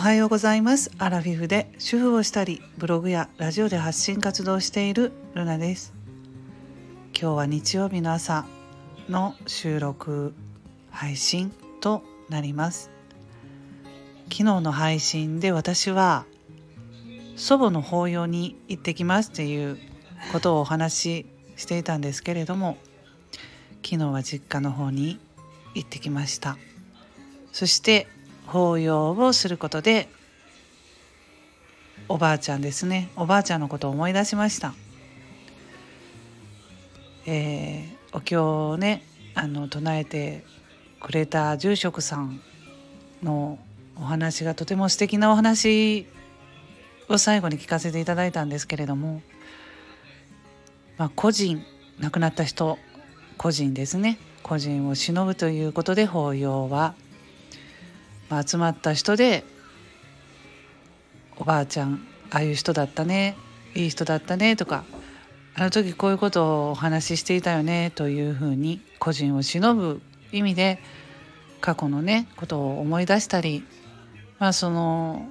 はようございます。アラフィフで主婦をしたりブログやラジオで発信活動しているルナです。今日は日曜日の朝の収録配信となります。昨日の配信で私は祖母の法要に行ってきますっていうことをお話ししていたんですけれども昨日は実家の方に行ってきました。そして法要をすることでおばあちゃんですね。おばあちゃんのことを思い出しました、えー、お経をねあの唱えてくれた住職さんのお話がとても素敵なお話を最後に聞かせていただいたんですけれども、まあ、個人亡くなった人個人ですね。個人を忍ぶということで法要は、まあ、集まった人でおばあちゃんああいう人だったねいい人だったねとかあの時こういうことをお話ししていたよねというふうに個人を忍ぶ意味で過去のねことを思い出したりまあその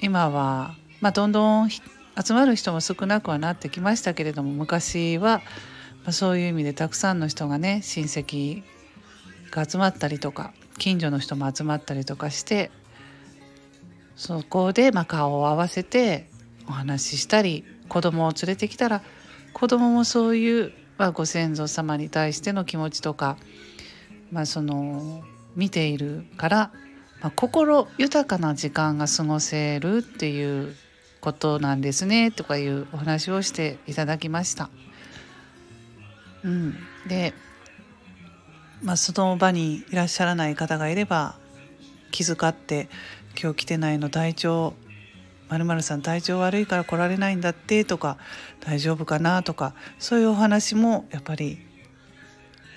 今は、まあ、どんどん集まる人も少なくはなってきましたけれども昔はまあ、そういう意味でたくさんの人がね親戚が集まったりとか近所の人も集まったりとかしてそこでまあ顔を合わせてお話ししたり子供を連れてきたら子供もそういう、まあ、ご先祖様に対しての気持ちとか、まあ、その見ているから、まあ、心豊かな時間が過ごせるっていうことなんですねとかいうお話をしていただきました。うん、で、まあ、その場にいらっしゃらない方がいれば気遣って「今日来てないの体調まるさん体調悪いから来られないんだって」とか「大丈夫かな?」とかそういうお話もやっぱり、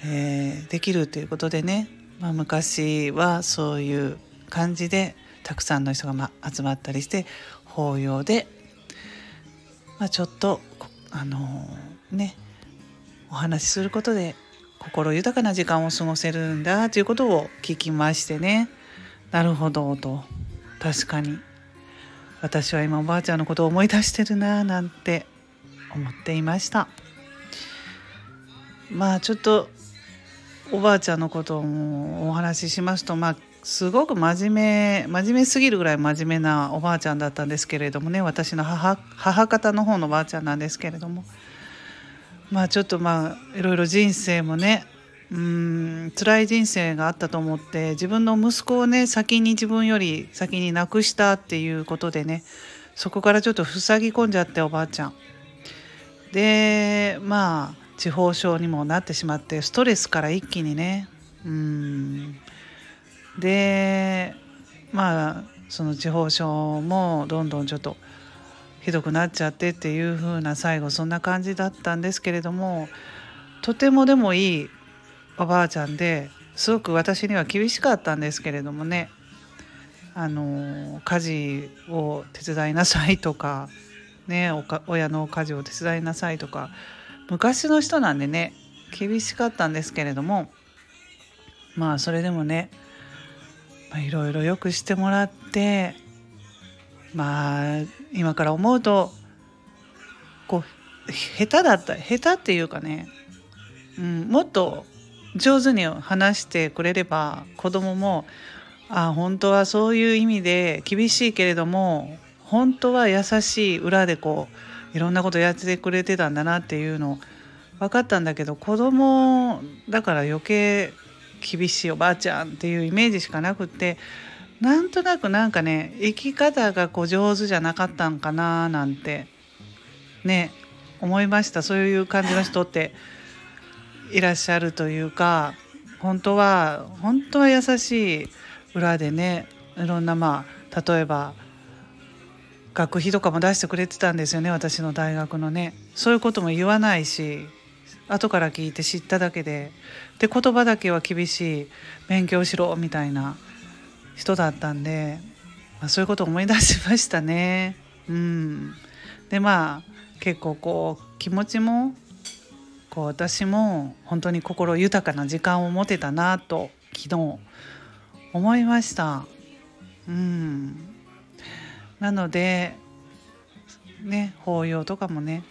えー、できるということでね、まあ、昔はそういう感じでたくさんの人が、ま、集まったりして法要で、まあ、ちょっとあのー、ねお話しすることで心豊かな時間を過ごせるんだということを聞きましてね。なるほどと。確かに。私は今おばあちゃんのことを思い出してるななんて思っていました。まあちょっとおばあちゃんのことをお話ししますとまあすごく真面目真面目すぎるぐらい真面目なおばあちゃんだったんですけれどもね。私の母母方の方のおばあちゃんなんですけれども。まあちょっとまあいろいろ人生もねうん辛い人生があったと思って自分の息子をね先に自分より先に亡くしたっていうことでねそこからちょっと塞ぎ込んじゃっておばあちゃん。でまあ地方症にもなってしまってストレスから一気にねうんでまあその地方症もどんどんちょっとひどくなっちゃってっていう風な最後そんな感じだったんですけれどもとてもでもいいおばあちゃんですごく私には厳しかったんですけれどもね。あの家事を手伝いなさいとかね親の家事を手伝いなさいとか昔の人なんでね厳しかったんですけれどもまあそれでもねいろいろよくしてもらってまあ今から思うとこう下手だった下手っていうかね、うん、もっと上手に話してくれれば子供もあ本当はそういう意味で厳しいけれども本当は優しい裏でこういろんなことやってくれてたんだなっていうの分かったんだけど子供だから余計厳しいおばあちゃんっていうイメージしかなくってなんとなくなんかね生き方がこう上手じゃなかったんかななんてね思いました。そういう感じの人っていらっしゃるというか本当は本当は優しい裏でねいろんなまあ例えば学費とかも出してくれてたんですよね私の大学のね。そういうことも言わないし後から聞いて知っただけで。で言葉だけは厳しい勉強しろみたいな。人だったんで、まあ、そういうことを思い出しましたね。うん、でまあ結構こう気持ちもこう私も本当に心豊かな時間を持てたなと昨日思いました。うんなのでね法要とかもね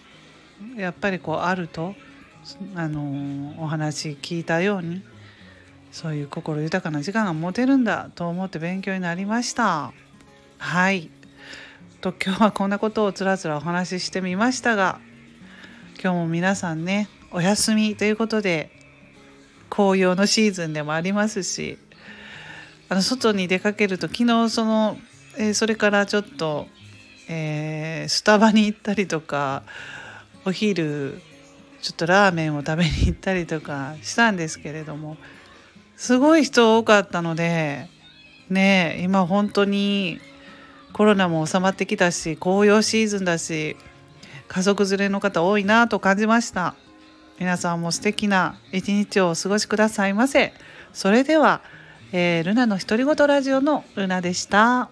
やっぱりこうあるとあのお話聞いたようにそういう心豊かな時間が持てるんだと思って勉強になりました。はい。と今日はこんなことをつらつらお話ししてみましたが今日も皆さんねお休みということで紅葉のシーズンでもありますしあの外に出かけると昨日その、えー、それからちょっと、えー、スタバに行ったりとかお昼ちょっとラーメンを食べに行ったりとかしたんですけれどもすごい人多かったのでね今本当にコロナも収まってきたし紅葉シーズンだし家族連れの方多いなと感じました皆さんも素敵な一日をお過ごしくださいませそれでは、えー、ルナの独り言ラジオのルナでした。